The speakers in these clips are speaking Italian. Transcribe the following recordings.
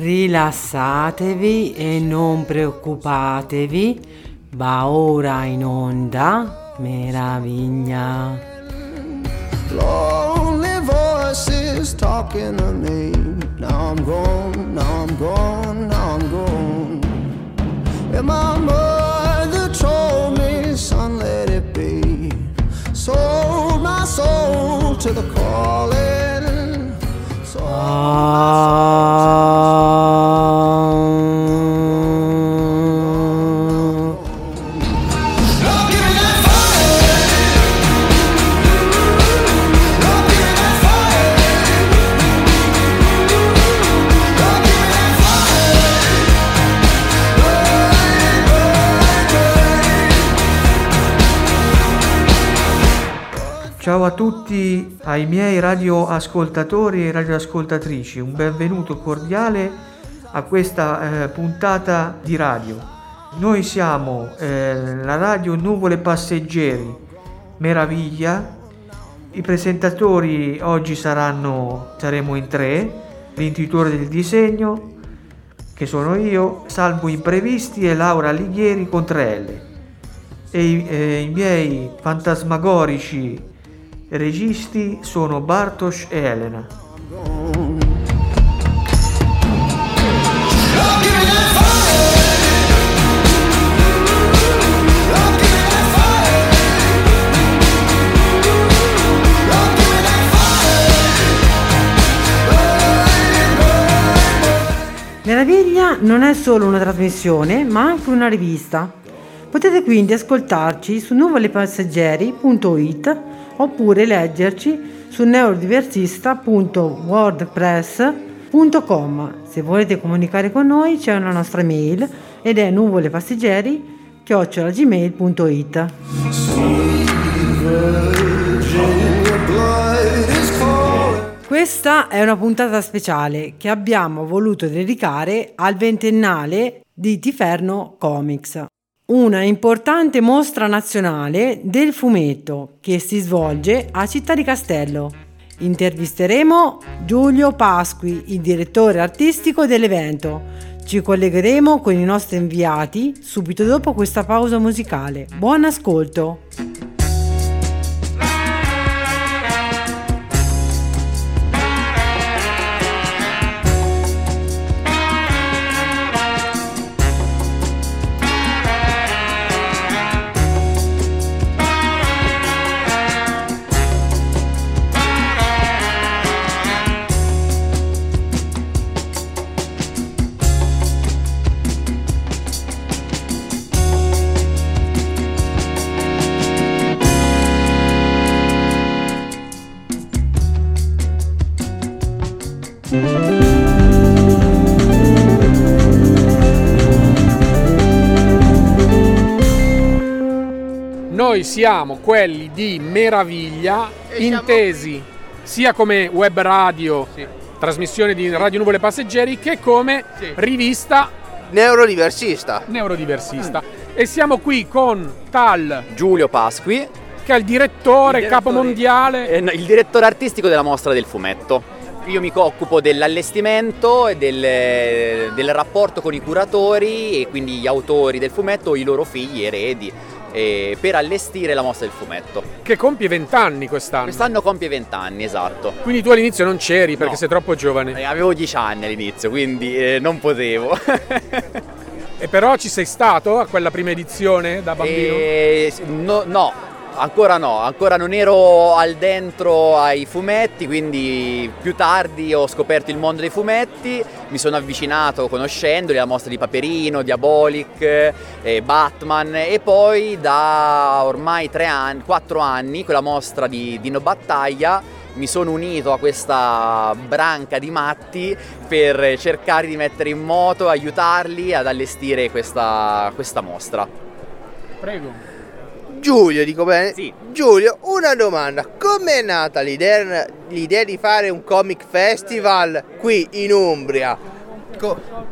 Rilassatevi e non preoccupatevi, va ora in onda meraviglia. Lonely voices talking to me. Now I'm gone, now I'm gone, now I'm gone. And my mother told me, son, let it be. Sold my soul to the calling. Sold ai miei radioascoltatori e radioascoltatrici, un benvenuto cordiale a questa eh, puntata di radio. Noi siamo eh, la radio Nuvole Passeggeri, Meraviglia. I presentatori oggi saranno, saremo in tre, l'intitore del disegno, che sono io, Salvo Imprevisti e Laura Alighieri con 3L. E eh, i miei fantasmagorici registi sono Bartosz e Elena. Meraviglia non è solo una trasmissione, ma anche una rivista. Potete quindi ascoltarci su nuvolepasseggeri.it oppure leggerci su neurodiversista.wordpress.com. Se volete comunicare con noi c'è una nostra mail ed è nuvolepasseggeri.gmail.it Questa è una puntata speciale che abbiamo voluto dedicare al ventennale di Tiferno Comics una importante mostra nazionale del fumetto che si svolge a Città di Castello. Intervisteremo Giulio Pasqui, il direttore artistico dell'evento. Ci collegheremo con i nostri inviati subito dopo questa pausa musicale. Buon ascolto! Noi siamo quelli di Meraviglia, intesi sia come web radio, trasmissione di Radio Nuvole Passeggeri, che come rivista Neurodiversista. neurodiversista. E siamo qui con tal, Giulio Pasqui, che è il direttore, Il capo direttore- mondiale. eh, no, il direttore artistico della mostra del fumetto. Io mi occupo dell'allestimento e del, del rapporto con i curatori e quindi gli autori del fumetto, i loro figli, eredi, eh, per allestire la mostra del fumetto. che compie 20 anni quest'anno. Quest'anno compie 20 anni, esatto. Quindi tu all'inizio non c'eri perché No. sei troppo giovane. Eh, avevo 10 anni all'inizio, quindi eh, non potevo. E però ci sei stato a quella prima edizione da bambino? E no, no, ancora no, ancora non ero al dentro ai fumetti, quindi più tardi ho scoperto il mondo dei fumetti, mi sono avvicinato conoscendoli, alla mostra di Paperino, Diabolic, eh, Batman e poi da ormai tre anni, quattro anni, con la mostra di Dino Battaglia, mi sono unito a questa branca di matti per cercare di mettere in moto, aiutarli ad allestire questa, questa mostra. Prego. Giulio, dico bene? Sì. Giulio, una domanda. Com'è nata l'idea, l'idea di fare un comic festival qui in Umbria?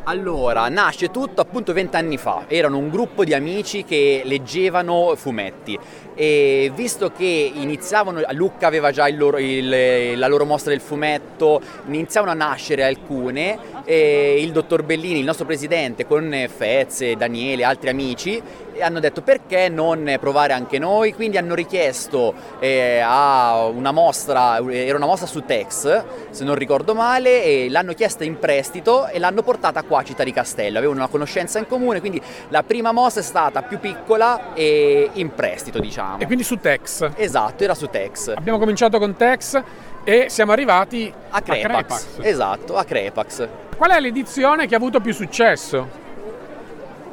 Allora, nasce tutto appunto vent'anni fa, erano un gruppo di amici che leggevano fumetti e visto che iniziavano, Lucca aveva già il loro- il- la loro mostra del fumetto, iniziavano a nascere alcune e il dottor Bellini, il nostro presidente, con Fez, Daniele e altri amici, hanno detto perché non provare anche noi, quindi hanno richiesto eh, a una mostra, era una mostra su Tex, se non ricordo male, e l'hanno chiesta in prestito e l'hanno portata qua a Città di Castello, avevano una conoscenza in comune, quindi la prima mostra è stata più piccola e in prestito diciamo. E quindi su Tex. Esatto, era su Tex. Abbiamo cominciato con Tex e siamo arrivati A Crepax. Esatto, a Crepax. Qual è l'edizione che ha avuto più successo?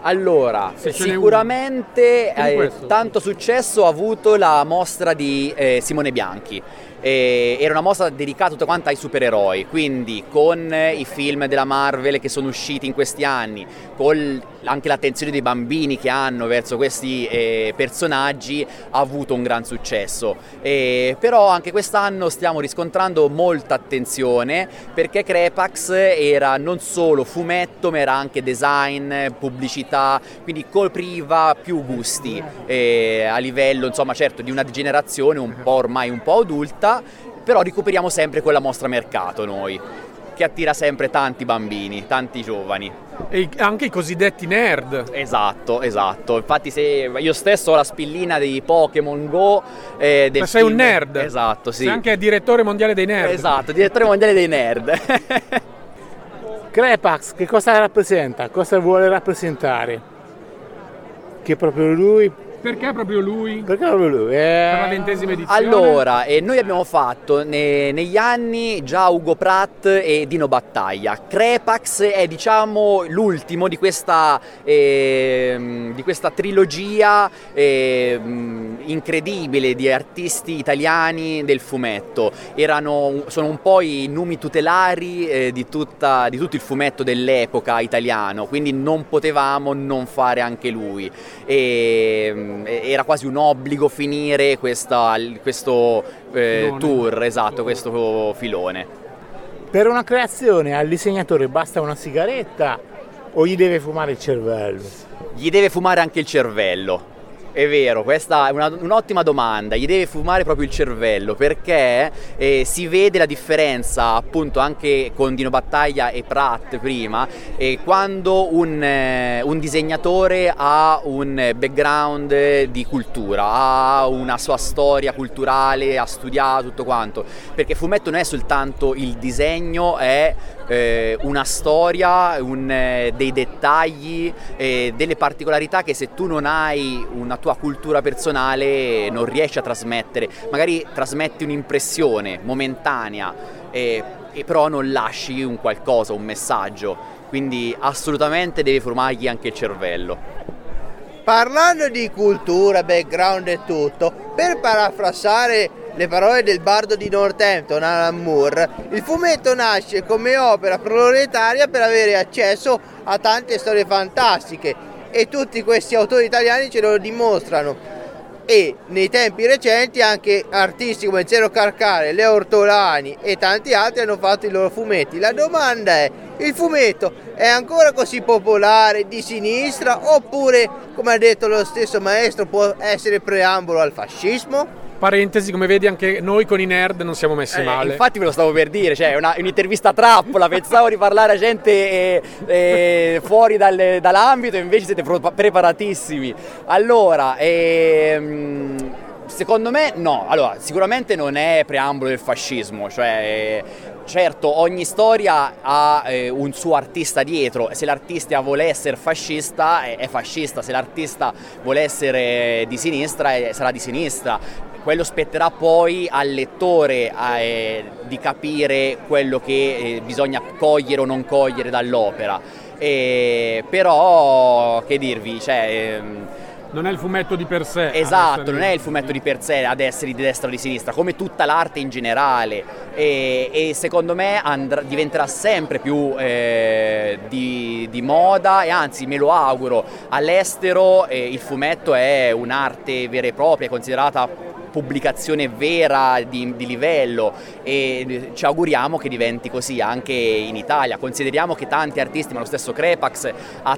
Allora, sicuramente eh, tanto successo ha avuto la mostra di eh, Simone Bianchi. Eh, era una mostra dedicata tutta quanta ai supereroi, quindi con i film della Marvel che sono usciti in questi anni, con anche l'attenzione dei bambini che hanno verso questi eh, personaggi, ha avuto un gran successo. Eh, però anche quest'anno stiamo riscontrando molta attenzione perché Crepax era non solo fumetto ma era anche design, pubblicità, quindi copriva più gusti eh, a livello insomma certo di una generazione un po' ormai un po' adulta, però recuperiamo sempre quella mostra mercato noi che attira sempre tanti bambini, tanti giovani. E anche i cosiddetti nerd. Esatto, esatto. Infatti se io stesso ho la spillina di Pokémon Go eh, Ma sei un film- nerd. Esatto, sì. Sei anche direttore mondiale dei nerd. Esatto, direttore mondiale dei nerd. Crepax che cosa rappresenta? Cosa vuole rappresentare? Che proprio lui? Perché proprio lui? Perché proprio lui? Eh, Per la ventesima edizione? Allora, eh, noi abbiamo fatto ne- negli anni già Ugo Pratt e Dino Battaglia. Crepax è diciamo l'ultimo di questa, ehm, di questa trilogia ehm, incredibile di artisti italiani del fumetto. Erano, sono un po' i numi tutelari eh, di, tutta- di tutto il fumetto dell'epoca italiano, quindi non potevamo non fare anche lui. E, mm, era quasi un obbligo finire questa- questo eh, tour, esatto, questo filone. Per una creazione al disegnatore basta una sigaretta o gli deve fumare il cervello? Gli deve fumare anche il cervello. È vero, questa è una- un'ottima domanda, gli deve fumare proprio il cervello perché eh, si vede la differenza appunto anche con Dino Battaglia e Pratt prima, eh, quando un, eh, un disegnatore ha un background di cultura, ha una sua storia culturale, ha studiato tutto quanto, perché fumetto non è soltanto il disegno, è eh, una storia, un, eh, dei dettagli, eh, delle particolarità che se tu non hai una tua cultura personale non riesci a trasmettere. Magari trasmetti un'impressione momentanea, eh, e però non lasci un qualcosa, un messaggio. Quindi assolutamente devi formargli anche il cervello. Parlando di cultura, background e tutto, per parafrasare le parole del bardo di Northampton, Alan Moore, il fumetto nasce come opera proletaria per avere accesso a tante storie fantastiche e tutti questi autori italiani ce lo dimostrano. E nei tempi recenti anche artisti come Zero Carcare, Leo Ortolani e tanti altri hanno fatto i loro fumetti. La domanda è, il fumetto è ancora così popolare di sinistra oppure, come ha detto lo stesso maestro, può essere preambolo al fascismo? Parentesi, come vedi anche noi con i nerd non siamo messi Eh, male. infatti ve lo stavo per dire, cioè è una- un'intervista trappola, pensavo di parlare a gente eh, eh, fuori dalle- dall'ambito, invece siete pro- preparatissimi. Allora, ehm, secondo me no, allora sicuramente non è preambolo del fascismo, cioè eh, certo ogni storia ha eh, un suo artista dietro, se l'artista vuole essere fascista è, è fascista, se l'artista vuole essere di sinistra è- sarà di sinistra quello spetterà poi al lettore eh, di capire quello che eh, bisogna cogliere o non cogliere dall'opera. E, però, che dirvi, cioè, ehm, Non è il fumetto di per sé. esatto, non è il fumetto di per sé ad essere di destra o di sinistra, come tutta l'arte in generale. E, e secondo me andrà- diventerà sempre più eh, di, di moda e anzi me lo auguro. All'estero eh, il fumetto è un'arte vera e propria, è considerata pubblicazione vera di, di, livello e ci auguriamo che diventi così anche in Italia. Consideriamo che tanti artisti, ma lo stesso Crepax ha,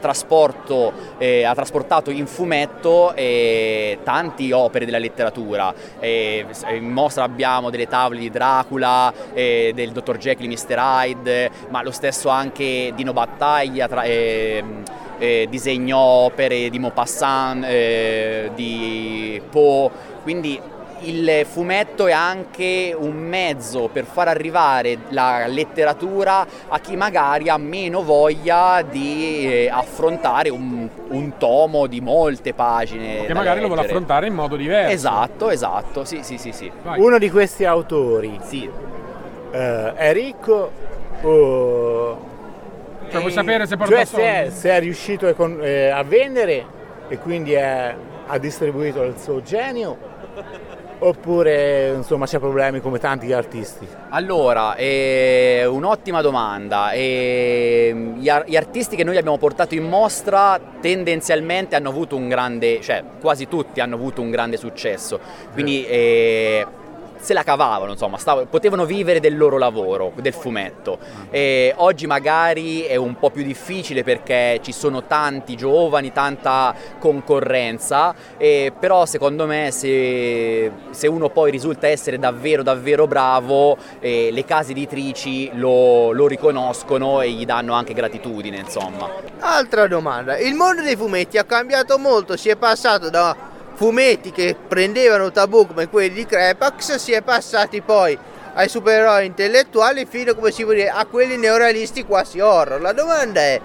eh, ha trasportato in fumetto eh, tante opere della letteratura. Eh, in mostra abbiamo delle tavole di Dracula, eh, del Dr. Jekyll Mr. Hyde, ma lo stesso anche Dino Battaglia. Tra, ehm, eh, disegnò opere di Maupassant, eh, di Poe, quindi il fumetto è anche un mezzo per far arrivare la letteratura a chi magari ha meno voglia di eh, affrontare un, un, tomo di molte pagine. Che magari leggere. lo vuole affrontare in modo diverso. Esatto, esatto, sì, sì, sì. sì. Uno di questi autori sì. eh, è ricco o cioè, vuoi sapere se porta cioè, se è, se è, riuscito a, eh, a vendere e quindi è, ha distribuito il suo genio oppure insomma c'è problemi come tanti artisti? Allora, è un'ottima domanda. E gli, artisti che noi abbiamo portato in mostra tendenzialmente hanno avuto un grande, cioè quasi tutti hanno avuto un grande successo. Quindi eh, se la cavavano, insomma, stav- potevano vivere del loro lavoro, del fumetto. E oggi magari è un po' più difficile perché ci sono tanti giovani, tanta concorrenza, e però secondo me se, se, uno poi risulta essere davvero davvero bravo, eh, le case editrici lo, lo riconoscono e gli danno anche gratitudine, insomma. Altra domanda, il mondo dei fumetti ha cambiato molto, si è passato da fumetti che prendevano tabù come quelli di Crepax si è passati poi ai supereroi intellettuali fino come si può dire, a quelli neorealisti quasi horror. La domanda è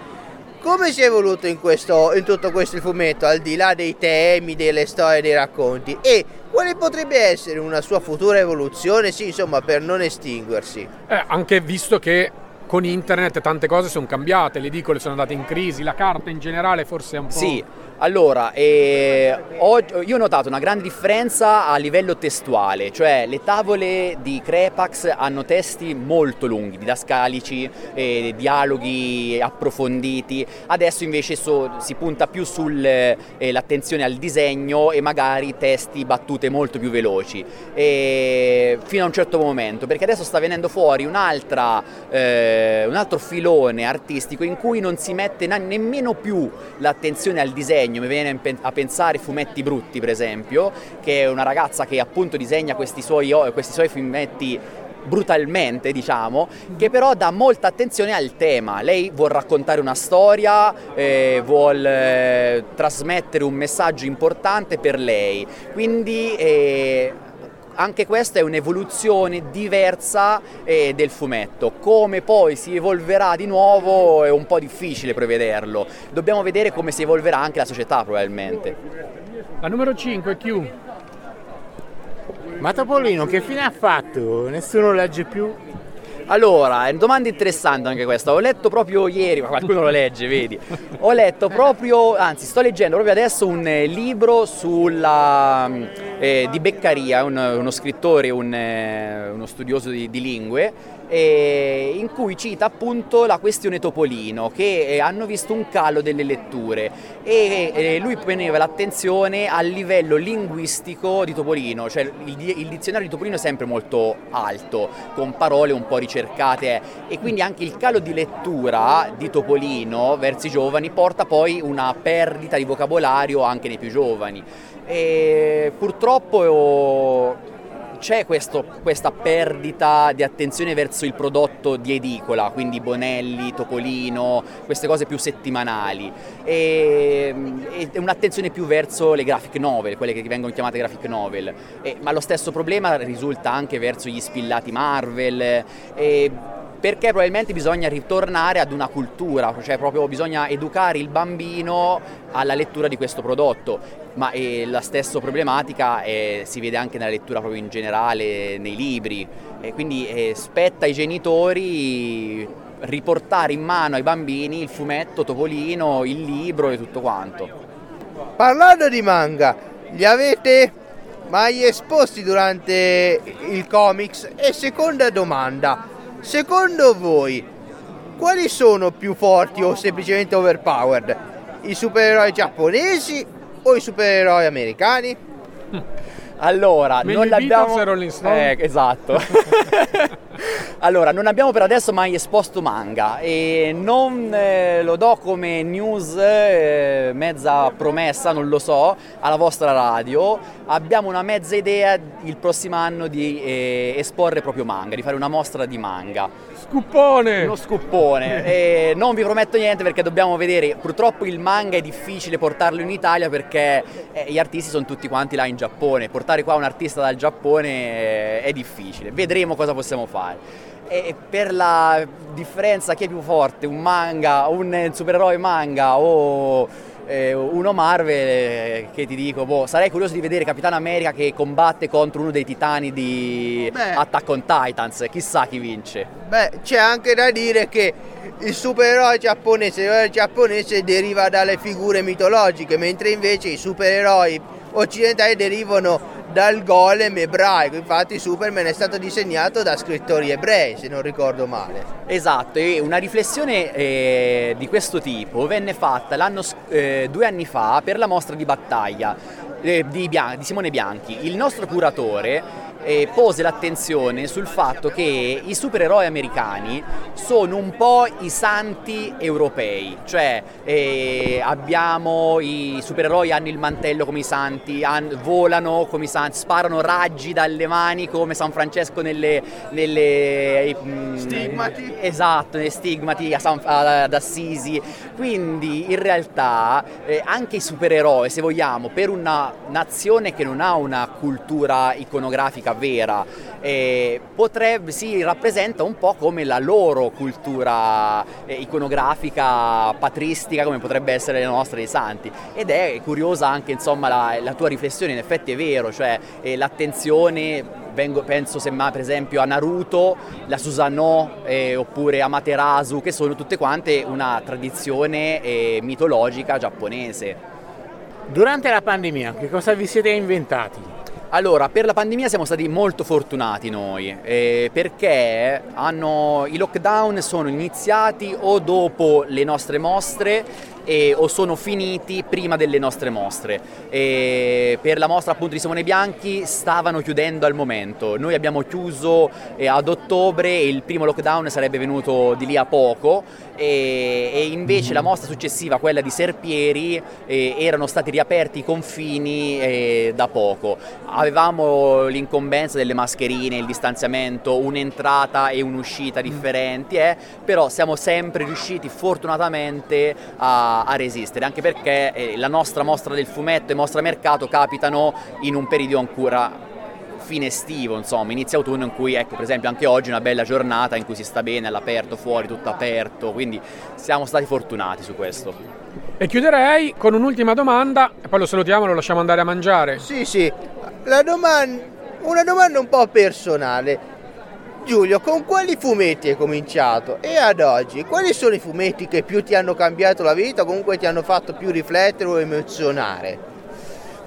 come si è evoluto in, questo, in tutto questo il fumetto, al di là dei temi, delle storie, dei racconti? E quale potrebbe essere una sua futura evoluzione, sì, insomma, per non estinguersi? Eh, anche visto che con internet tante cose sono cambiate, le edicole sono andate in crisi, la carta in generale forse è un po'... Sì, allora, eh, ho, io ho notato una grande differenza a livello testuale, cioè le tavole di Crepax hanno testi molto lunghi, didascalici, eh, dialoghi approfonditi, adesso invece so, si punta più sull'attenzione eh, al disegno e magari testi, battute molto più veloci, fino a un certo momento, perché adesso sta venendo fuori eh, un altro filone artistico in cui non si mette nemmeno più l'attenzione al disegno, disegno, mi viene a pensare Fumetti Brutti per esempio, che è una ragazza che appunto disegna questi suoi, questi suoi fumetti brutalmente, diciamo, che però dà molta attenzione al tema. Lei vuol raccontare una storia, eh, vuol eh, trasmettere un messaggio importante per lei. Quindi eh, anche questa è un'evoluzione diversa eh, del fumetto. Come poi si evolverà di nuovo è un po' difficile prevederlo. Dobbiamo vedere come si evolverà anche la società probabilmente. La numero 5 Q. Ma Topolino che fine ha fatto? Nessuno legge più? Allora, è una domanda interessante anche questa. Ho letto proprio ieri, ma qualcuno lo legge, vedi. Ho letto proprio, anzi, sto leggendo proprio adesso un eh, libro sulla, eh, di Beccaria, un, uno scrittore, un, eh, uno studioso di, di lingue, eh, in cui cita appunto la questione Topolino, che eh, hanno visto un calo delle letture e eh, lui poneva l'attenzione al livello linguistico di Topolino, cioè il, il, dizionario di Topolino è sempre molto alto, con parole un po' ricercate e quindi anche il calo di lettura di Topolino verso i giovani porta poi una perdita di vocabolario anche nei più giovani. E purtroppo c'è questo, questa perdita di attenzione verso il prodotto di edicola, quindi Bonelli, Topolino, queste cose più settimanali. E, e un'attenzione più verso le graphic novel, quelle che vengono chiamate graphic novel, e, ma lo stesso problema risulta anche verso gli spillati Marvel. E, perché probabilmente bisogna ritornare ad una cultura, cioè proprio bisogna educare il bambino alla lettura di questo prodotto, ma eh, la stessa problematica eh, si vede anche nella lettura proprio in generale, nei libri, e quindi eh, spetta ai genitori riportare in mano ai bambini il fumetto, Topolino, il libro e tutto quanto. Parlando di manga, li avete mai esposti durante il comics? E seconda domanda, Secondo voi, quali sono più forti o semplicemente overpowered? I supereroi giapponesi o i supereroi americani? Allora, Meglio non l'abbiamo... Rolling Stone? Eh, esatto. allora, non abbiamo per adesso mai esposto manga e non eh, lo do come news eh, mezza promessa, non lo so, alla vostra radio. Abbiamo una mezza idea il prossimo anno di eh, esporre proprio manga, di fare una mostra di manga. Scuppone! Uno scuppone. E non vi prometto niente perché dobbiamo vedere. Purtroppo il manga è difficile portarlo in Italia perché eh, gli artisti sono tutti quanti là in Giappone. Portare qua un artista dal Giappone eh, è difficile. Vedremo cosa possiamo fare. E per la differenza chi è più forte, un manga, un supereroe manga o eh, uno Marvel eh, che ti dico, boh, sarei curioso di vedere Capitano America che combatte contro uno dei titani di Beh. Attack on Titans, chissà chi vince. Beh, c'è anche da dire che il supereroe giapponese, l'eroe giapponese deriva dalle figure mitologiche, mentre invece i supereroi occidentali derivano dal golem ebraico. Infatti Superman è stato disegnato da scrittori ebrei, se non ricordo male. Esatto, e una riflessione eh, di questo tipo venne fatta eh, due anni fa per la mostra di battaglia eh, di, Bian- di Simone Bianchi. Il nostro curatore eh, pose l'attenzione sul fatto che i supereroi americani sono un po' i santi europei, cioè eh, abbiamo i supereroi hanno il mantello come i santi, han- volano come i santi, sparano raggi dalle mani come San Francesco nelle, nelle mm, Stigmati. Esatto, nei stigmati a San- a- ad Assisi. Quindi in realtà eh, anche i supereroi, se vogliamo, per una nazione che non ha una cultura iconografica vera, eh, potrebbe, si rappresenta un po' come la loro cultura eh, iconografica patristica, come potrebbe essere la nostra dei santi. Ed è curiosa anche insomma la, la tua riflessione, in effetti è vero, cioè eh, l'attenzione Vengo- penso semmai per esempio a Naruto, la Susanoo eh, oppure Amaterasu, che sono tutte quante una tradizione eh, mitologica giapponese. Durante la pandemia, che cosa vi siete inventati? Allora, per la pandemia siamo stati molto fortunati noi, eh, perché hanno- i lockdown sono iniziati o dopo le nostre mostre e- o sono finiti prima delle nostre mostre. E per la mostra appunto di Simone Bianchi stavano chiudendo al momento. Noi abbiamo chiuso eh, ad ottobre il primo lockdown sarebbe venuto di lì a poco e, e invece la mostra successiva, quella di Serpieri, eh, erano stati riaperti i confini eh, da poco. Avevamo l'incombenza delle mascherine, il distanziamento, un'entrata e un'uscita differenti, eh, però siamo sempre riusciti fortunatamente a, a resistere, anche perché eh, la nostra mostra del fumetto e mostra mercato capitano in un periodo ancora fine estivo, insomma, inizio autunno in cui, ecco, per esempio anche oggi è una bella giornata in cui si sta bene all'aperto, fuori, tutto aperto, quindi siamo stati fortunati su questo. E chiuderei con un'ultima domanda e poi lo salutiamo e lo lasciamo andare a mangiare. Sì, sì. La doman- una domanda un po' personale. Giulio, con quali fumetti hai cominciato? E ad oggi, quali sono i fumetti che più ti hanno cambiato la vita o comunque ti hanno fatto più riflettere o emozionare?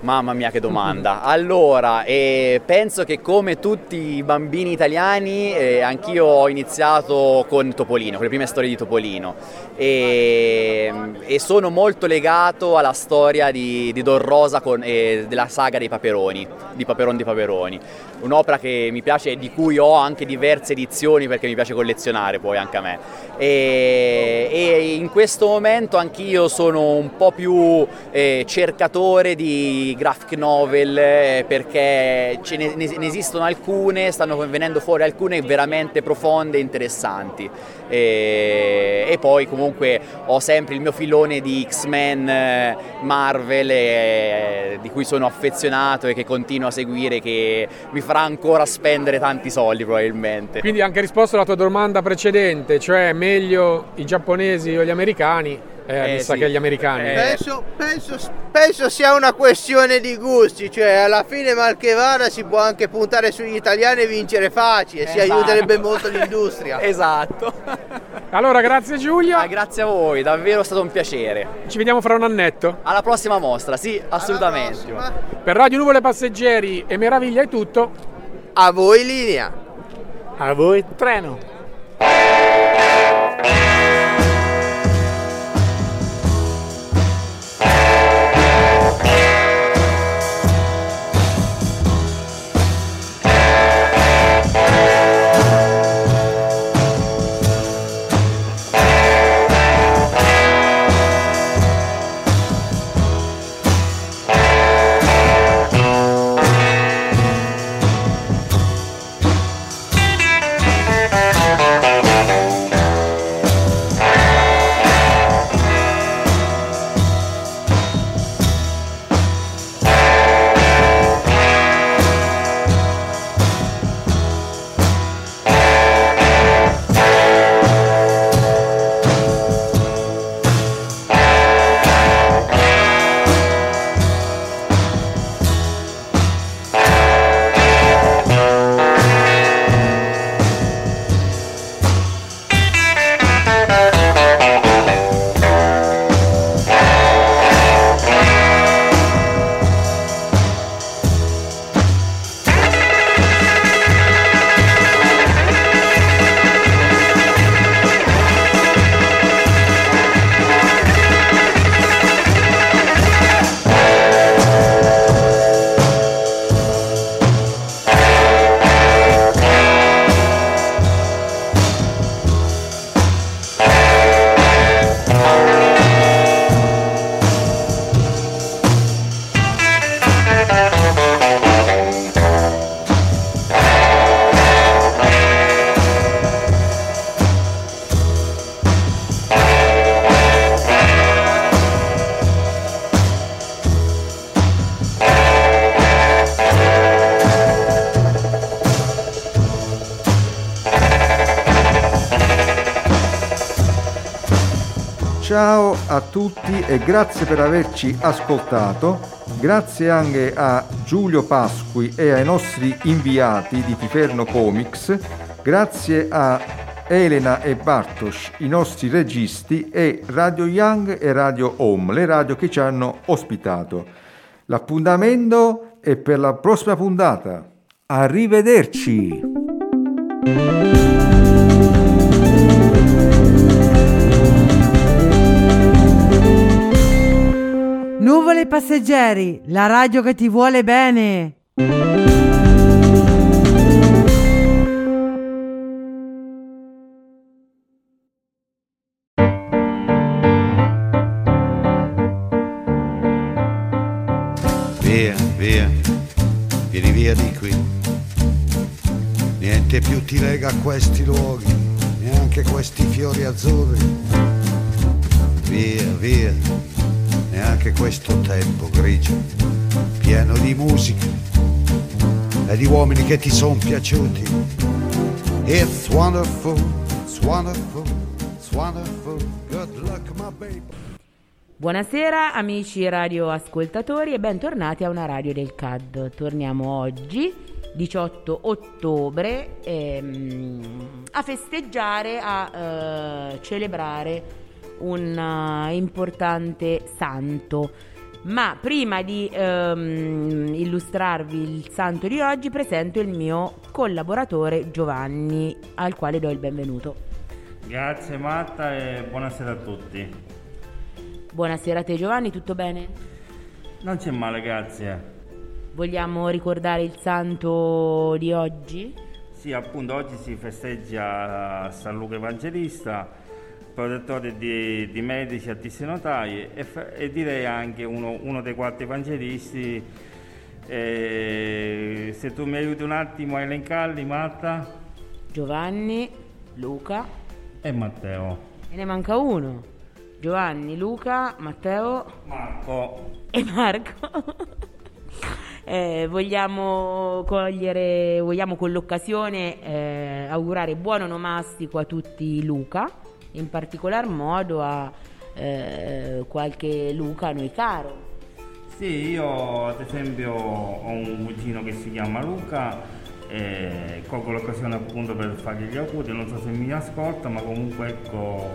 Mamma mia che domanda. Allora, eh, penso che come tutti i bambini italiani, eh, anch'io ho iniziato con Topolino, con le prime storie di Topolino e, e sono molto legato alla storia di, di Don Rosa con, e della saga dei Paperoni, di Paperon di Paperoni. Un'opera che mi piace e di cui ho anche diverse edizioni perché mi piace collezionare poi anche a me. E, e in questo momento anch'io sono un po' più eh, cercatore di graphic novel eh, perché ne- ne esistono alcune, stanno venendo fuori alcune veramente profonde e interessanti. E, e poi comunque ho sempre il mio filone di X-Men, eh, Marvel, eh, di cui sono affezionato e che continuo a seguire, che mi farà ancora spendere tanti soldi probabilmente. Quindi anche risposto alla tua domanda precedente, cioè meglio i giapponesi o gli americani? Eh, Eh, mi sa sì. che gli americani. Eh, Penso, penso, penso sia una questione di gusti, cioè alla fine mal che vada si può anche puntare sugli italiani e vincere facile, si Esatto. aiuterebbe molto l'industria. Esatto. Allora, grazie Giulia. Ah, grazie a voi, davvero è stato un piacere. Ci vediamo fra un annetto. Alla prossima mostra, sì, assolutamente. Per Radio Nuvole Passeggeri e Meraviglia è tutto. A voi linea. A voi treno. Ciao a tutti e grazie per averci ascoltato. Grazie anche a Giulio Pasqui e ai nostri inviati di Tiferno Comics. Grazie a Elena e Bartosz, i nostri registi, e Radio Young e Radio Home, le radio che ci hanno ospitato. L'appuntamento è per la prossima puntata. Arrivederci! Nuvole passeggeri, la radio che ti vuole bene. Che ti sono piaciuti. It's wonderful, it's wonderful, it's wonderful. Good luck, my baby. Buonasera amici radioascoltatori e bentornati a una radio del CAD. Torniamo oggi, 18 ottobre, ehm, a festeggiare, a eh, celebrare un eh, importante santo. Ma prima di ehm, illustrarvi il santo di oggi, presento il mio collaboratore Giovanni, al quale do il benvenuto. Grazie Marta e buonasera a tutti. Buonasera a te Giovanni, tutto bene? Non c'è male, grazie. Vogliamo ricordare il santo di oggi? Sì, appunto oggi si festeggia San Luca Evangelista, protettore di, di medici, artisti e notai e, e direi anche uno, uno dei quattro evangelisti. Eh, se tu mi aiuti un attimo a elencarli, Marta Giovanni, Luca e Matteo. e ne manca uno. Giovanni, Luca, Matteo Marco. e Marco. Eh, vogliamo cogliere, vogliamo con l'occasione eh, augurare buon onomastico a tutti Luca, in particolar modo a eh, qualche Luca a noi caro. Sì, io ad esempio ho un cugino che si chiama Luca e colgo l'occasione appunto per fargli gli auguri, non so se mi ascolta, ma comunque ecco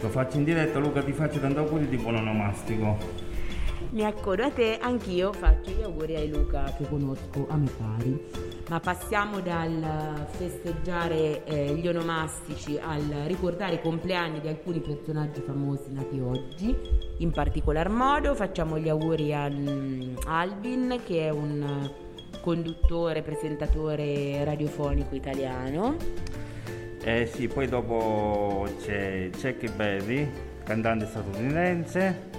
lo faccio in diretta. Luca ti faccio tanti auguri di buon onomastico. Mi accodo a te, anch'io faccio gli auguri ai Luca che conosco a me pari. Ma passiamo dal festeggiare eh, gli onomastici al ricordare i compleanni di alcuni personaggi famosi nati oggi. In particolar modo facciamo gli auguri a mm, Albin che è un eh, conduttore, presentatore radiofonico italiano. Eh sì, poi dopo c'è Jack Berry, cantante statunitense.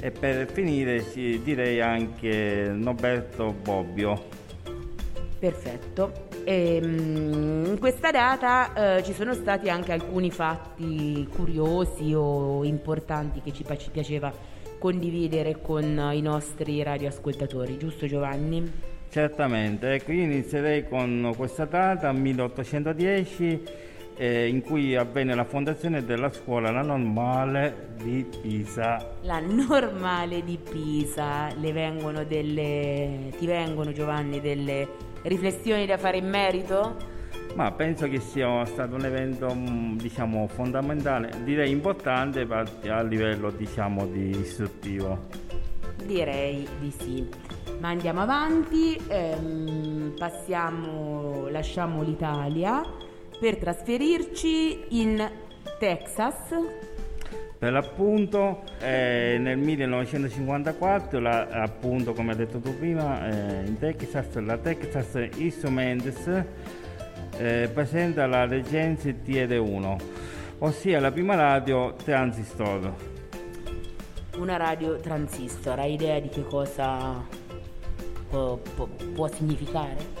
E per finire sì, direi anche Noberto Bobbio. Perfetto. E, mm, in questa data eh, ci sono stati anche alcuni fatti curiosi o importanti che ci, ci piaceva condividere con i nostri radioascoltatori, giusto Giovanni? Certamente, ecco io inizierei con questa data, 1810, eh, in cui avvenne la fondazione della scuola La Normale di Pisa. La normale di Pisa, le vengono delle, ti vengono Giovanni delle riflessioni da fare in merito? Ma penso che sia stato un evento mh, diciamo fondamentale, direi importante a livello diciamo di istruttivo. Direi di sì. Ma andiamo avanti, ehm, passiamo, lasciamo l'Italia per trasferirci in Texas. Per l'appunto eh, nel 1954, la- appunto come hai detto tu prima, eh, in Texas la Texas Instruments eh, presenta la Regency TR1, ossia la prima radio transistor. Una radio transistor, hai idea di che cosa può, può- può significare?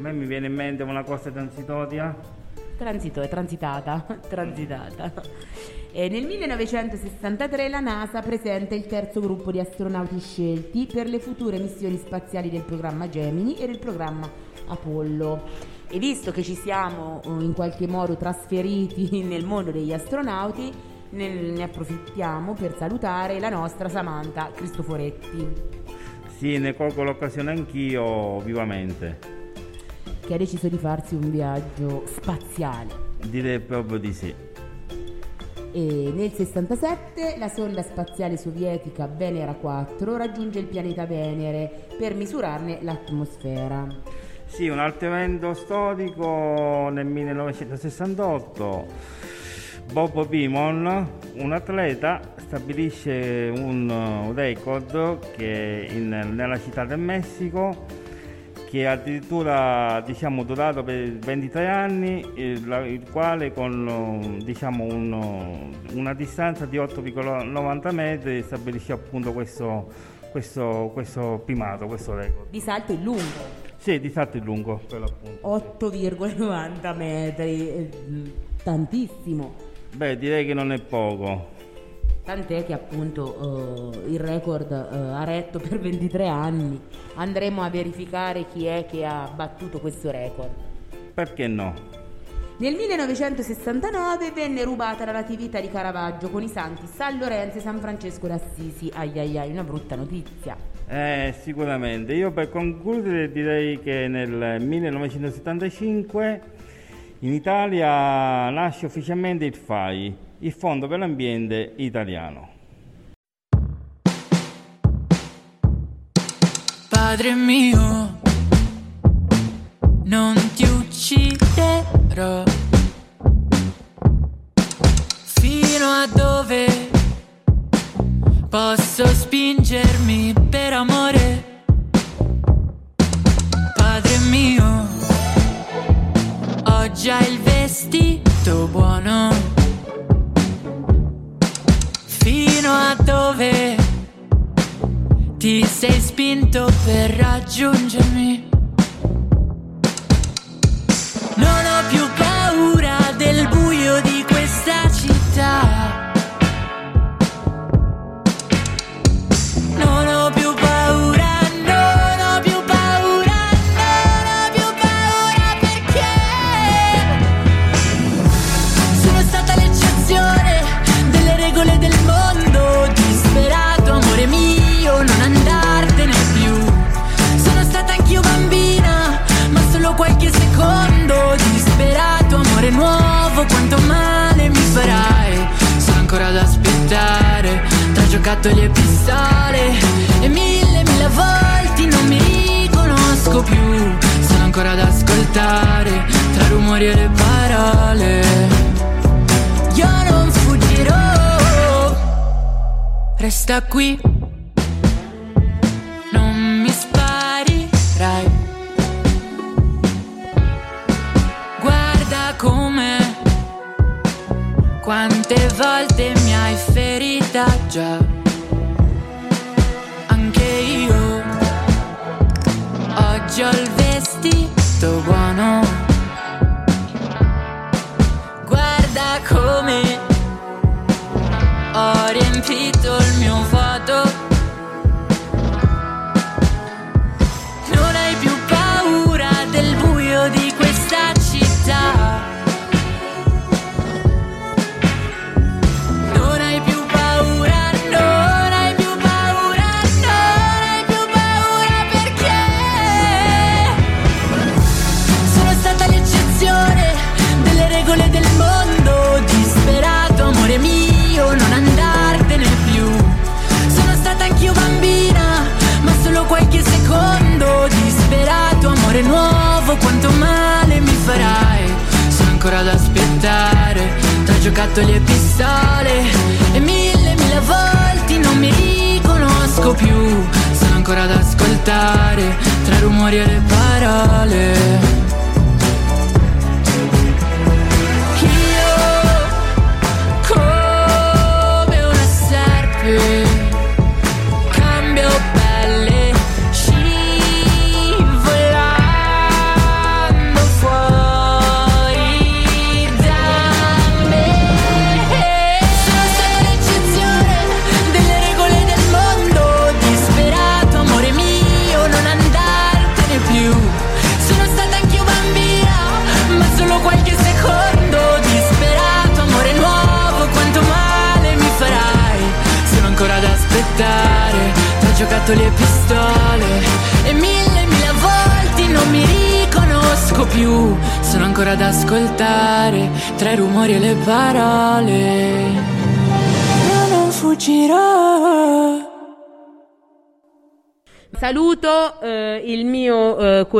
A me mi viene in mente una cosa transitoria. Transito, è transitata, transitata. E nel 1963 la NASA presenta il terzo gruppo di astronauti scelti per le future missioni spaziali del programma Gemini e del programma Apollo. E visto che ci siamo eh, in qualche modo trasferiti nel mondo degli astronauti, ne, ne approfittiamo per salutare la nostra Samantha Cristoforetti, Sì, ne colgo l'occasione anch'io vivamente. Che ha deciso di farsi un viaggio spaziale. Direi proprio di sì. E nel 67 la sonda spaziale sovietica Venera 4 raggiunge il pianeta Venere per misurarne l'atmosfera. Sì, un altro evento storico nel 1968. Bob Beamon, un atleta, stabilisce un record che in- nella città del Messico che è addirittura diciamo, durato per 23 anni, il quale con diciamo, un, una distanza di 8,90 metri stabilisce appunto questo, questo, questo primato, questo record. Di salto in lungo, Sì, di salto in lungo per l'appunto. 8,90 metri, eh, tantissimo. Beh, direi che non è poco. Tant'è che appunto eh, il record eh, ha retto per 23 anni. Andremo a verificare chi è che ha battuto questo record. Perché no? Nel 1969 venne rubata la natività di Caravaggio con i santi San Lorenzo e San Francesco d'Assisi. Ai ai ai, una brutta notizia. Eh, sicuramente. Io per concludere direi che nel 1975 in Italia nasce ufficialmente il FAI, il Fondo per l'Ambiente Italiano. Padre mio, non ti ucciderò. Fino a dove posso spingermi per amore? Padre mio, ho già il vestito buono. Ti sei spinto per raggiungermi. Giocattoli e pistole. E mille, mille volte non mi riconosco più. Sono ancora ad ascoltare, tra rumori e le parole. Io non fuggirò, resta qui. Non mi sparirai. Guarda come, quante volte mi hai ferita già. Come ho riempito il mio vuoto.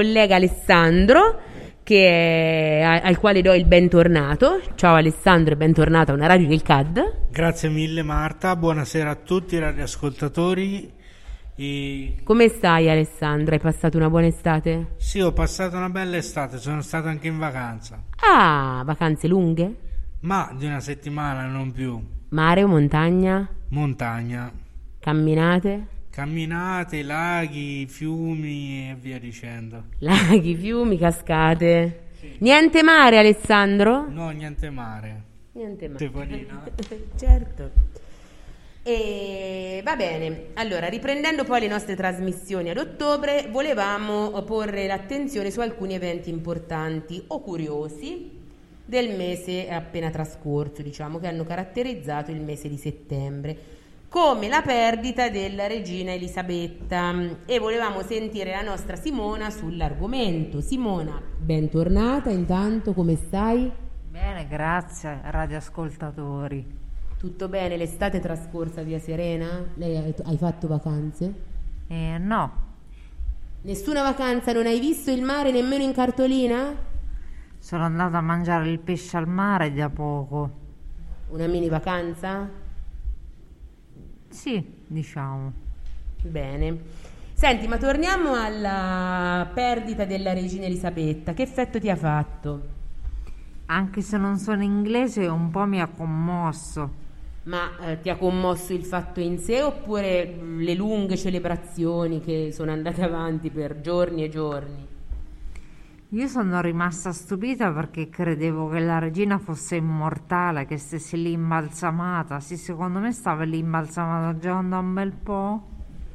Collega Alessandro che è- al quale do il bentornato. Ciao Alessandro e bentornato a una radio del CAD. Grazie mille Marta, buonasera a tutti i radioascoltatori. E... Come stai Alessandro? Hai passato una buona estate? Sì, ho passato una bella estate, sono stato anche in vacanza, Ah, vacanze lunghe? ma di una settimana non più. Mare o montagna? Montagna, Camminate? Camminate, laghi, fiumi e via dicendo. Laghi, fiumi, cascate? Niente mare Alessandro? No, niente mare. Niente mare. Tepolina. certo. E va bene, allora riprendendo poi le nostre trasmissioni ad ottobre, volevamo porre l'attenzione su alcuni eventi importanti o curiosi del mese appena trascorso, diciamo, che hanno caratterizzato il mese di settembre, come la perdita della regina Elisabetta. E volevamo sentire la nostra Simona sull'argomento. Simona, bentornata, intanto come stai? Bene, grazie radioascoltatori. Tutto bene? L'estate trascorsa via Serena? Lei hai, hai fatto vacanze? Eh, no, Nessuna vacanza? Non hai visto il mare nemmeno in cartolina? sono andata a mangiare il pesce al mare da poco. Una mini vacanza? Sì, diciamo. Bene. Senti, ma torniamo alla perdita della regina Elisabetta. Che effetto ti ha fatto? Anche se non sono inglese, un po' mi ha commosso. Ma eh, ti ha commosso il fatto in sé oppure mh, le lunghe celebrazioni che sono andate avanti per giorni e giorni? Io sono rimasta stupita perché credevo che la regina fosse immortale, che stesse lì imbalsamata. Sì, secondo me stava lì imbalsamata già da un bel po'.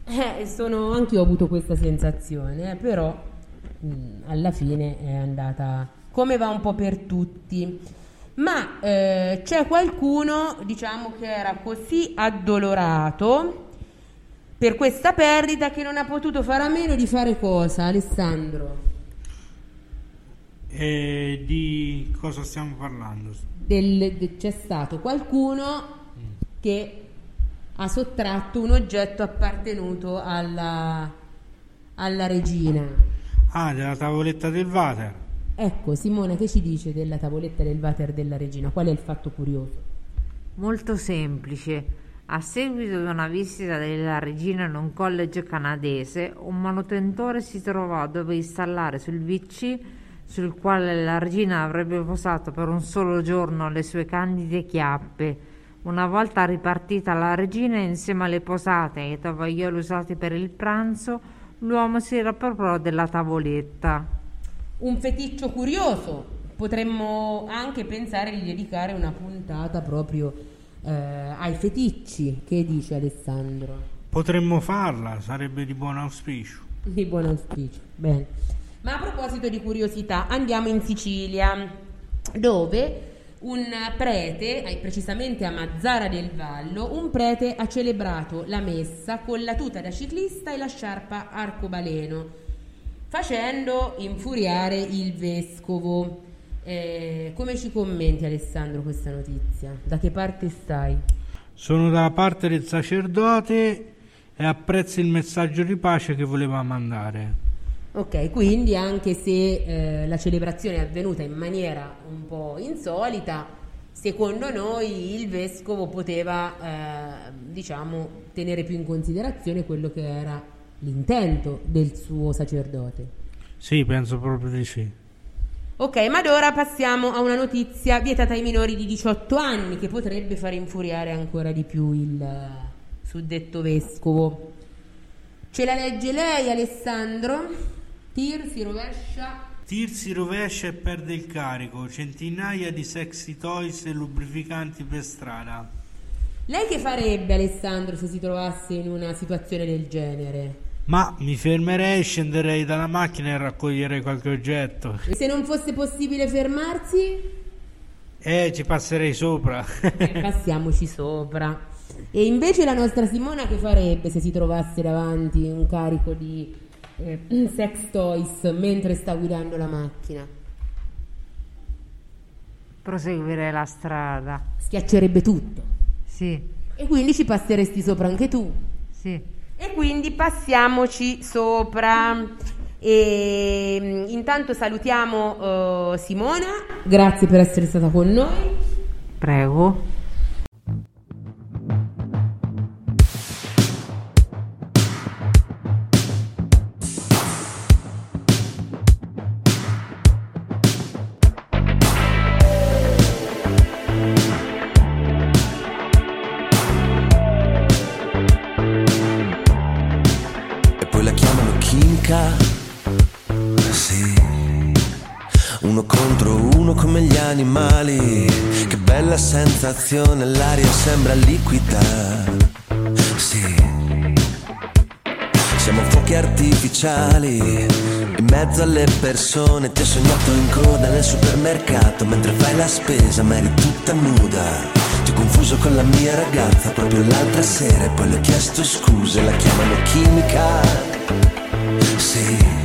Eh, sono, anche io ho avuto questa sensazione, eh, però mh, alla fine è andata come va un po' per tutti. Ma eh, c'è qualcuno, diciamo, che era così addolorato per questa perdita che non ha potuto fare a meno di fare cosa, Alessandro? E di cosa stiamo parlando? Del- de- c'è stato qualcuno che ha sottratto un oggetto appartenuto alla, alla regina. Ah, della tavoletta del water. Ecco, Simona, che ci dice della tavoletta del water della regina? Qual è il fatto curioso? Molto semplice. A seguito di una visita della regina in un college canadese, un manutentore si trovò dove installare sul VC sul quale la regina avrebbe posato per un solo giorno le sue candide chiappe. Una volta ripartita la regina insieme alle posate e ai tovaglioli usati per il pranzo, l'uomo si riappropriò della tavoletta. Un feticcio curioso. Potremmo anche pensare di dedicare una puntata proprio eh, ai feticci. Che dice Alessandro? Potremmo farla, sarebbe di buon auspicio. Di buon auspicio. Bene. Ma a proposito di curiosità, andiamo in Sicilia, dove un prete, precisamente a Mazzara del Vallo, un prete ha celebrato la messa con la tuta da ciclista e la sciarpa arcobaleno, facendo infuriare il vescovo. Eh, come ci commenti Alessandro questa notizia? Da che parte stai? Sono dalla parte del sacerdote e apprezzo il messaggio di pace che voleva mandare. Ok, quindi anche se eh, la celebrazione è avvenuta in maniera un po' insolita, secondo noi il vescovo poteva, eh, diciamo, tenere più in considerazione quello che era l'intento del suo sacerdote. Sì, penso proprio di sì. Ok, ma ad ora passiamo a una notizia vietata ai minori di 18 anni che potrebbe far infuriare ancora di più il eh, suddetto vescovo. Ce la legge lei, Alessandro? Tir si rovescia. Tir si rovescia e perde il carico, centinaia di sexy toys e lubrificanti per strada. Lei che farebbe, Alessandro, se si trovasse in una situazione del genere? Ma mi fermerei, scenderei dalla macchina e raccoglierei qualche oggetto. E se non fosse possibile fermarsi? Eh, ci passerei sopra. Eh, passiamoci sopra. E invece la nostra Simona che farebbe se si trovasse davanti un carico di eh, sex toys mentre sta guidando la macchina? Proseguire la strada. Schiaccerebbe tutto. Sì. E quindi ci passeresti sopra anche tu. Sì. E quindi passiamoci sopra. E mm, intanto salutiamo eh, Simona, grazie per essere stata con noi. Prego. Uno contro uno come gli animali. Che bella sensazione, l'aria sembra liquida. Sì. Siamo fuochi artificiali in mezzo alle persone. Ti ho sognato in coda nel supermercato mentre fai la spesa, ma eri tutta nuda. Ti ho confuso con la mia ragazza proprio l'altra sera e poi le ho chiesto scuse, la chiamano chimica. Sì.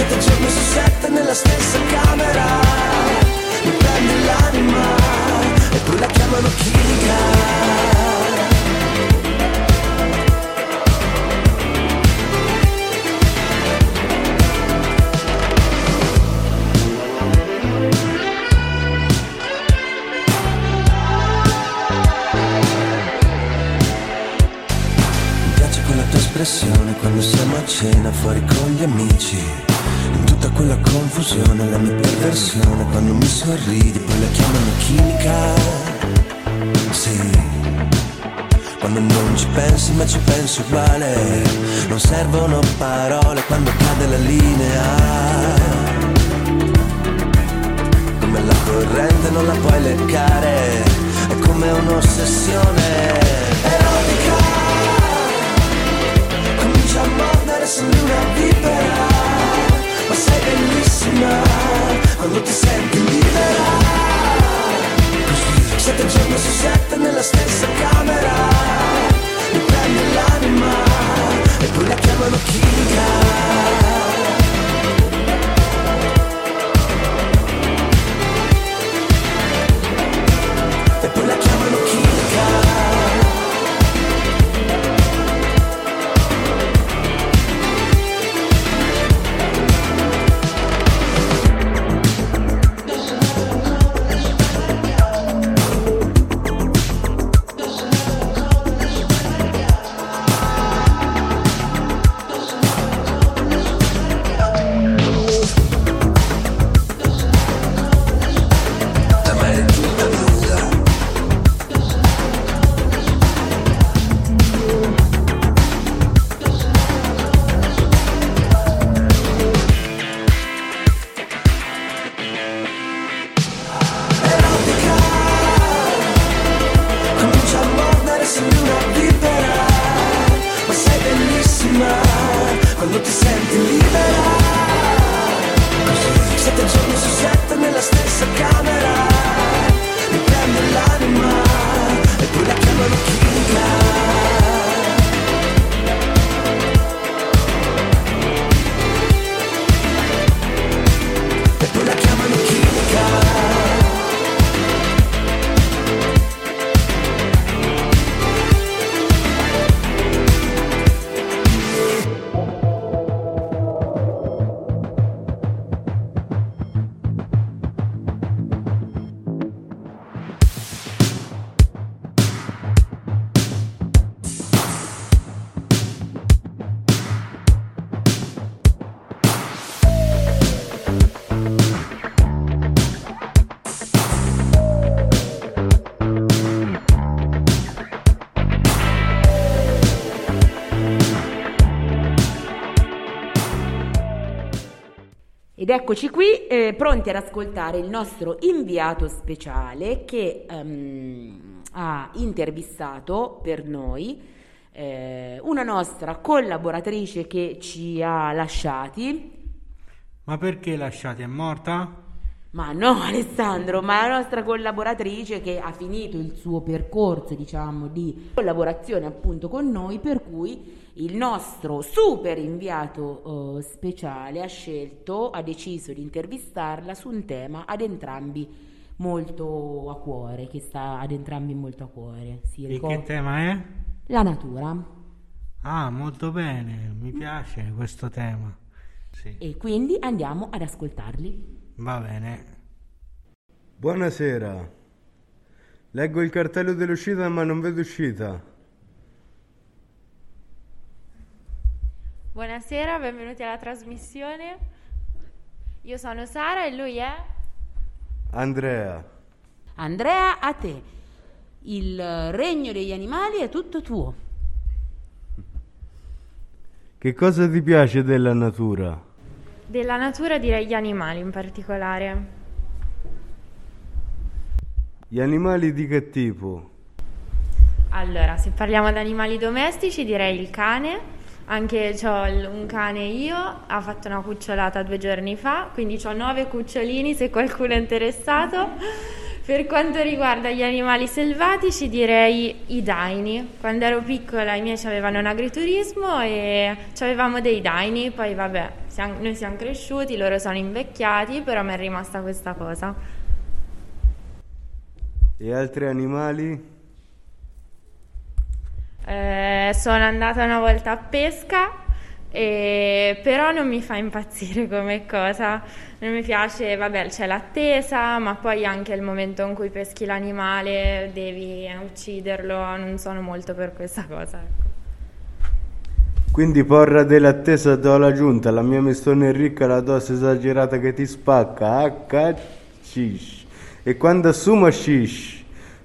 Sette giorni su sette nella stessa camera, mi prendi l'anima e poi la chiamano chimica. Quando siamo a cena fuori con gli amici. Quella confusione, la mia perversione quando mi sorridi, poi la chiamano chimica. Sì. Quando non ci pensi ma ci pensi uguale, non servono parole quando cade la linea. Come la corrente non la puoi leccare, è come un'ossessione quando ti senti libera. Sette giorni su sette nella stessa camera, mi prendi l'anima e poi la chiamano chimica. E poi la chiamano Ed eccoci qui, eh, pronti ad ascoltare il nostro inviato speciale che ehm, ha intervistato per noi eh, una nostra collaboratrice che ci ha lasciati. Ma perché lasciati? È morta? Ma no, Alessandro, ma la nostra collaboratrice che ha finito il suo percorso, diciamo, di collaborazione appunto con noi, per cui il nostro super inviato eh, speciale ha scelto, ha deciso di intervistarla su un tema ad entrambi molto a cuore, che sta ad entrambi molto a cuore. Si E che tema è? La natura. Ah, molto bene, mi piace questo tema. Sì, E quindi andiamo ad ascoltarli. va bene. Buonasera. Leggo il cartello dell'uscita ma non vedo uscita. Buonasera, benvenuti alla trasmissione. Io sono Sara e lui è Andrea. Andrea, a te. Il regno degli animali è tutto tuo. Che cosa ti piace della natura? della natura, direi gli animali in particolare. Gli animali di che tipo? Allora, se parliamo di animali domestici, direi il cane. Anche ho un cane io, ha fatto una cucciolata due giorni fa, quindi ho nove cucciolini se qualcuno è interessato. Per quanto riguarda gli animali selvatici, direi i daini. Quando ero piccola i miei avevano un agriturismo e avevamo dei daini, poi vabbè, siamo- noi siamo cresciuti, loro sono invecchiati, però mi è rimasta questa cosa. E altri animali? Eh, sono andata una volta a pesca, e- però non mi fa impazzire come cosa. Non mi piace, vabbè, c'è l'attesa, ma poi anche il momento in cui peschi l'animale, devi ucciderlo, non sono molto per questa cosa. ecco. Quindi porra dell'attesa do la giunta, la mia mistone è ricca, la dose esagerata che ti spacca, H-shish. E quando assumo shish,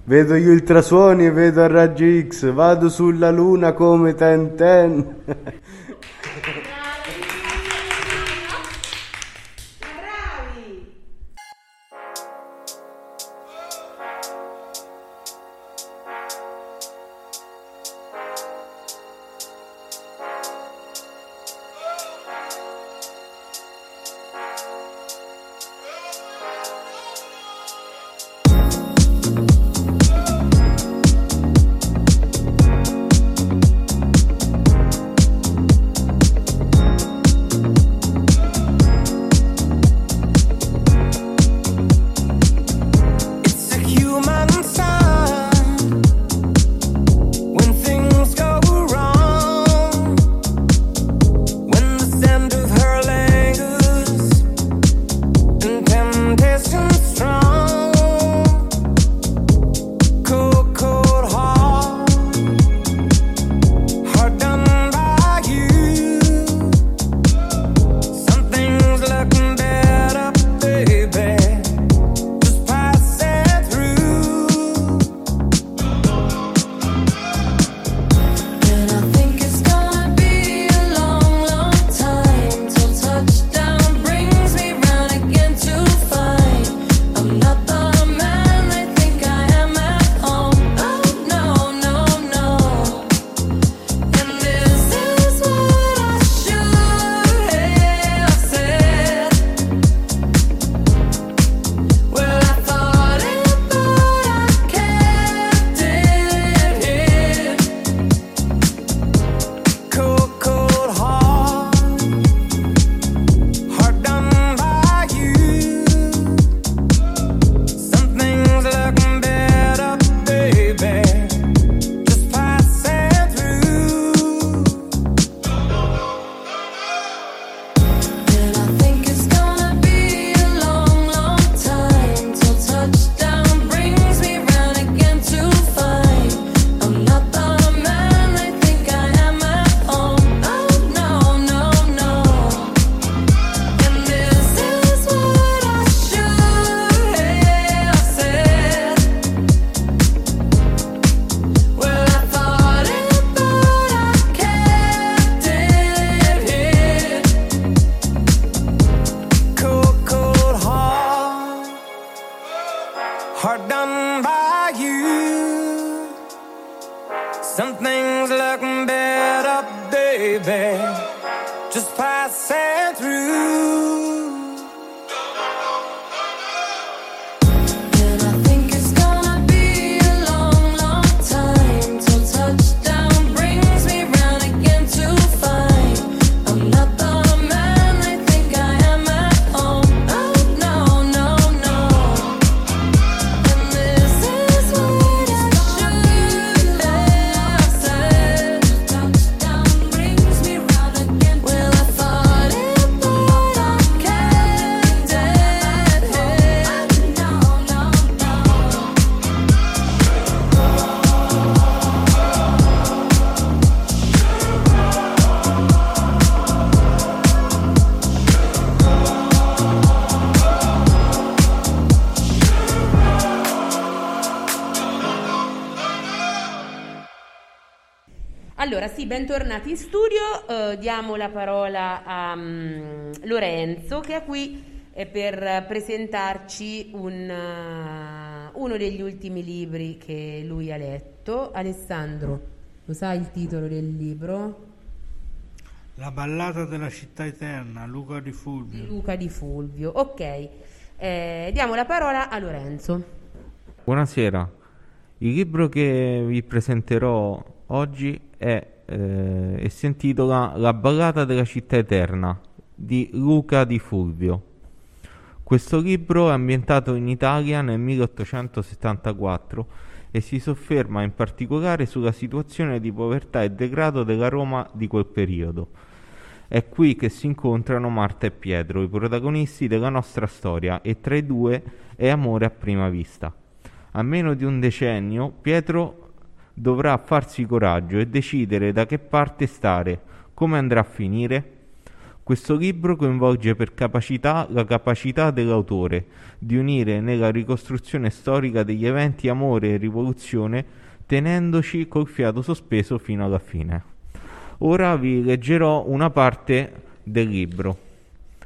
vedo gli ultrasuoni e vedo a raggi X, vado sulla luna come ten sì, bentornati in studio. Eh, diamo la parola a mm, Lorenzo che è qui eh, per presentarci un, eh, uno degli ultimi libri che lui ha letto. Alessandro, lo sai il titolo del libro? La ballata della città eterna, Luca di Di Fulvio. Luca di Fulvio. Ok, eh, diamo la parola a Lorenzo. Buonasera, il libro che vi presenterò oggi è, eh, e si intitola La ballata della città eterna di Luca di Fulvio. Questo libro è ambientato in Italia nel 1874 e si sofferma in particolare sulla situazione di povertà e degrado della Roma di quel periodo. È qui che si incontrano Marta e Pietro, i protagonisti della nostra storia, e tra i due è amore a prima vista. A meno di un decennio, Pietro dovrà farsi coraggio e decidere da che parte stare, come andrà a finire. Questo libro coinvolge per capacità la capacità dell'autore di unire nella ricostruzione storica degli eventi amore e rivoluzione, tenendoci col fiato sospeso fino alla fine. Ora vi leggerò una parte del libro,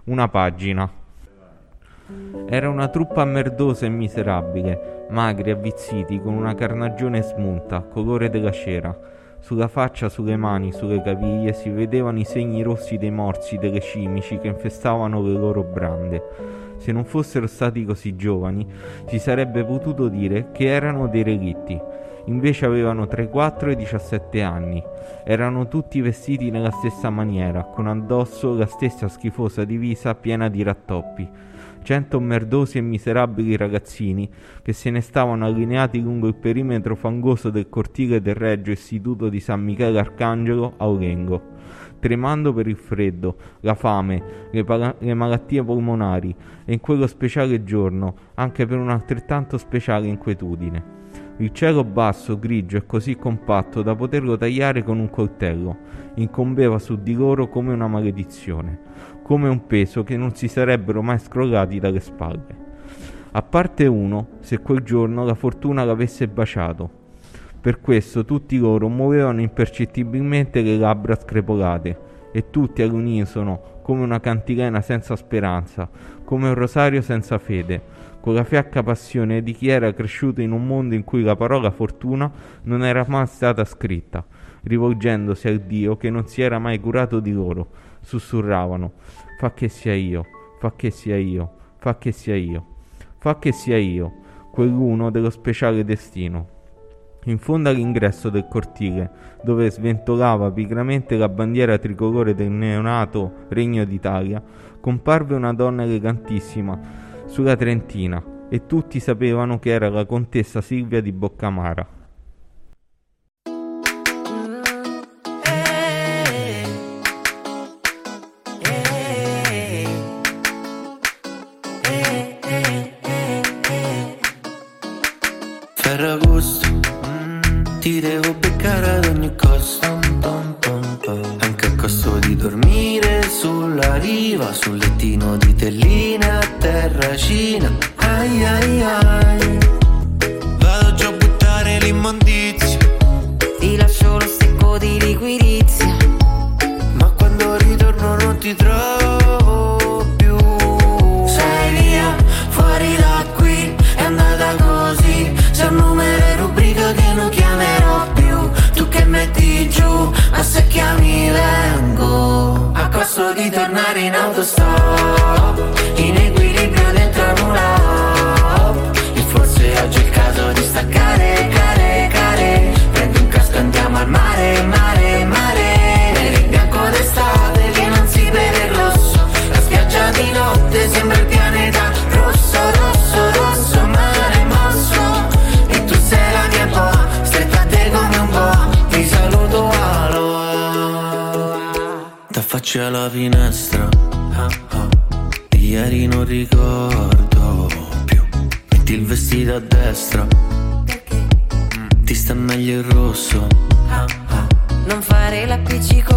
una pagina. Era una truppa merdosa e miserabile, magri, avvizziti, con una carnagione smunta, colore della cera. Sulla faccia, sulle mani, sulle caviglie si vedevano i segni rossi dei morsi delle cimici che infestavano le loro brande. Se non fossero stati così giovani, si sarebbe potuto dire che erano dei relitti. Invece avevano tra i 4 e i 17 anni. Erano tutti vestiti nella stessa maniera, con addosso la stessa schifosa divisa piena di rattoppi cento merdosi e miserabili ragazzini che se ne stavano allineati lungo il perimetro fangoso del cortile del Regio Istituto di San Michele Arcangelo a Orengo, tremando per il freddo, la fame, le, pala- le malattie polmonari e in quello speciale giorno anche per un'altrettanto speciale inquietudine. Il cielo basso, grigio e così compatto da poterlo tagliare con un coltello, incombeva su di loro come una maledizione, come un peso che non si sarebbero mai scrollati dalle spalle. A parte uno, se quel giorno la fortuna l'avesse baciato. Per questo tutti loro muovevano impercettibilmente le labbra screpolate e tutti all'unisono come una cantilena senza speranza, come un rosario senza fede, con la fiacca passione di chi era cresciuto in un mondo in cui la parola fortuna non era mai stata scritta, rivolgendosi al Dio che non si era mai curato di loro, sussurravano, fa che sia io, fa che sia io, fa che sia io, fa che sia io, quell'uno dello speciale destino. In fondo all'ingresso del cortile, dove sventolava pigramente la bandiera tricolore del neonato Regno d'Italia, comparve una donna elegantissima sulla Trentina e tutti sapevano che era la contessa Silvia di Boccamara. Ferragosto, ti devo beccare ad ogni costo. Anche a costo di dormire sulla riva, sul lettino di telline a terracina. Ai ai ai. Vado già a buttare l'immondizia. Ti lascio lo secco di liquirizia. Ma quando ritorno non ti trovo più. Sei via, fuori da qui, è andata così. Sei un numero e rubrica che non chiamerò più. Tu che metti giù, ma se chiami vengo. A costo di tornare in autostop, in il di staccare, care, care. Prendi un casco e andiamo al mare, mare, mare. Nero in bianco d'estate che non si vede il rosso. La spiaggia di notte sembra il pianeta rosso, rosso, rosso, mare mosso. E tu sei la mia boa, stretta te come un boa. Ti saluto aloha. T'affacci alla finestra. ah, ah. Ieri non ricordo. Vestito a destra. Mm, Ti sta meglio il rosso. Non fare l'appiccicoso.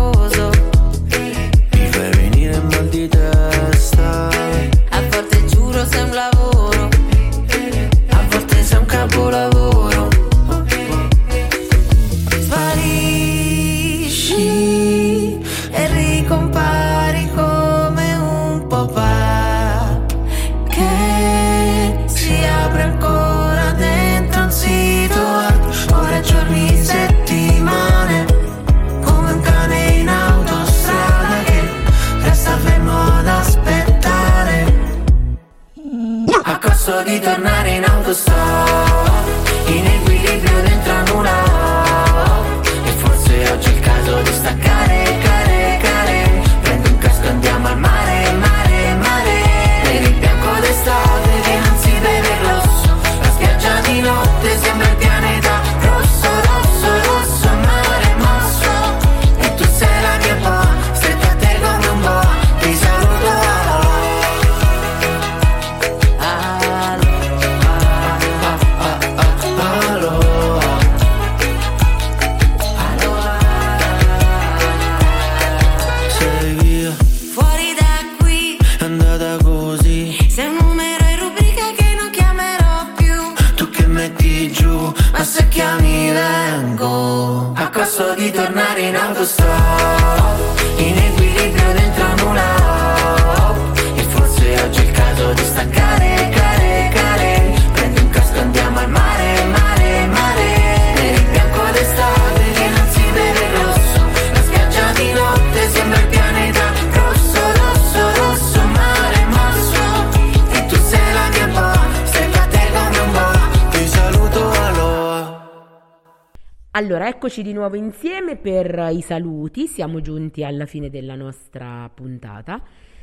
Allora, eccoci di nuovo insieme per i saluti, siamo giunti alla fine della nostra puntata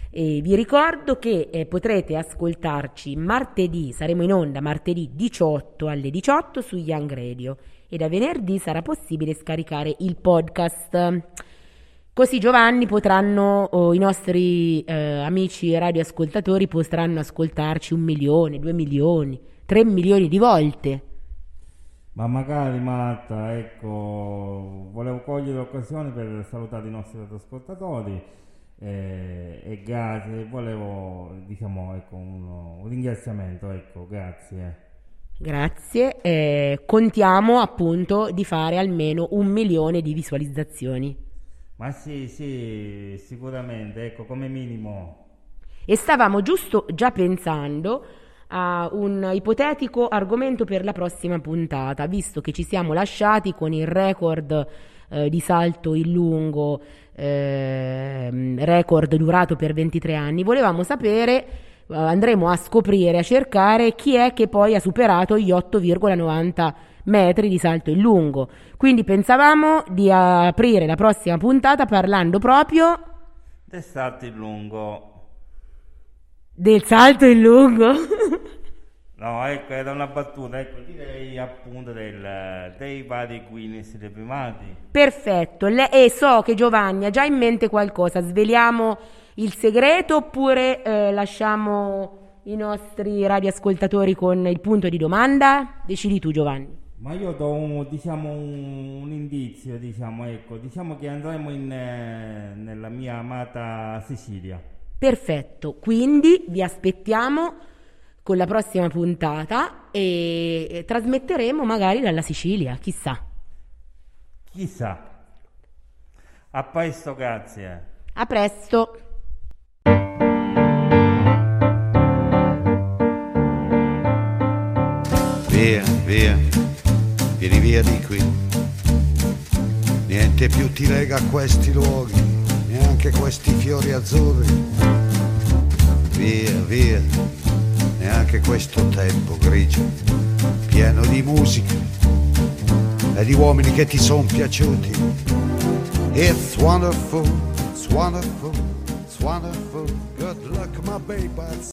e vi ricordo che eh, potrete ascoltarci martedì, saremo in onda martedì 18 alle 18 su Young Radio e da venerdì sarà possibile scaricare il podcast. Così Giovanni potranno, o i nostri eh, amici radioascoltatori potranno ascoltarci un milione, due milioni, tre milioni di volte. Ma magari Marta, ecco, volevo cogliere l'occasione per salutare i nostri ascoltatori eh, e grazie, volevo diciamo ecco, un, un ringraziamento, ecco, grazie. Grazie, eh, contiamo appunto di fare almeno un milione di visualizzazioni. Ma sì, sì, sicuramente, ecco, come minimo. E stavamo giusto già pensando a un ipotetico argomento per la prossima puntata, visto che ci siamo lasciati con il record eh, di salto in lungo, ehm, record durato per 23 anni. Volevamo sapere, eh, andremo a scoprire, a cercare chi è che poi ha superato gli 8,90 metri di salto in lungo. Quindi pensavamo di aprire la prossima puntata parlando proprio Del salto in lungo. Del salto in lungo. No, ecco, era una battuta, ecco, direi appunto del, dei vari Guinness dei primati. Perfetto, Le- e so che Giovanni ha già in mente qualcosa, sveliamo il segreto oppure eh, lasciamo i nostri radioascoltatori con il punto di domanda? Decidi tu Giovanni. Ma io do un, diciamo, un, un indizio, diciamo, ecco, diciamo che andremo in, eh, nella mia amata Sicilia. Perfetto, quindi vi aspettiamo con la prossima puntata e, trasmetteremo magari dalla Sicilia, chissà. Chissà. A presto, grazie. A presto. Via, via, vieni via di qui. Niente più ti lega a questi luoghi, neanche questi fiori azzurri. Via, via, neanche questo tempo grigio, pieno di musica e di uomini che ti sono piaciuti. It's wonderful, it's wonderful, it's wonderful. Good luck, my baby.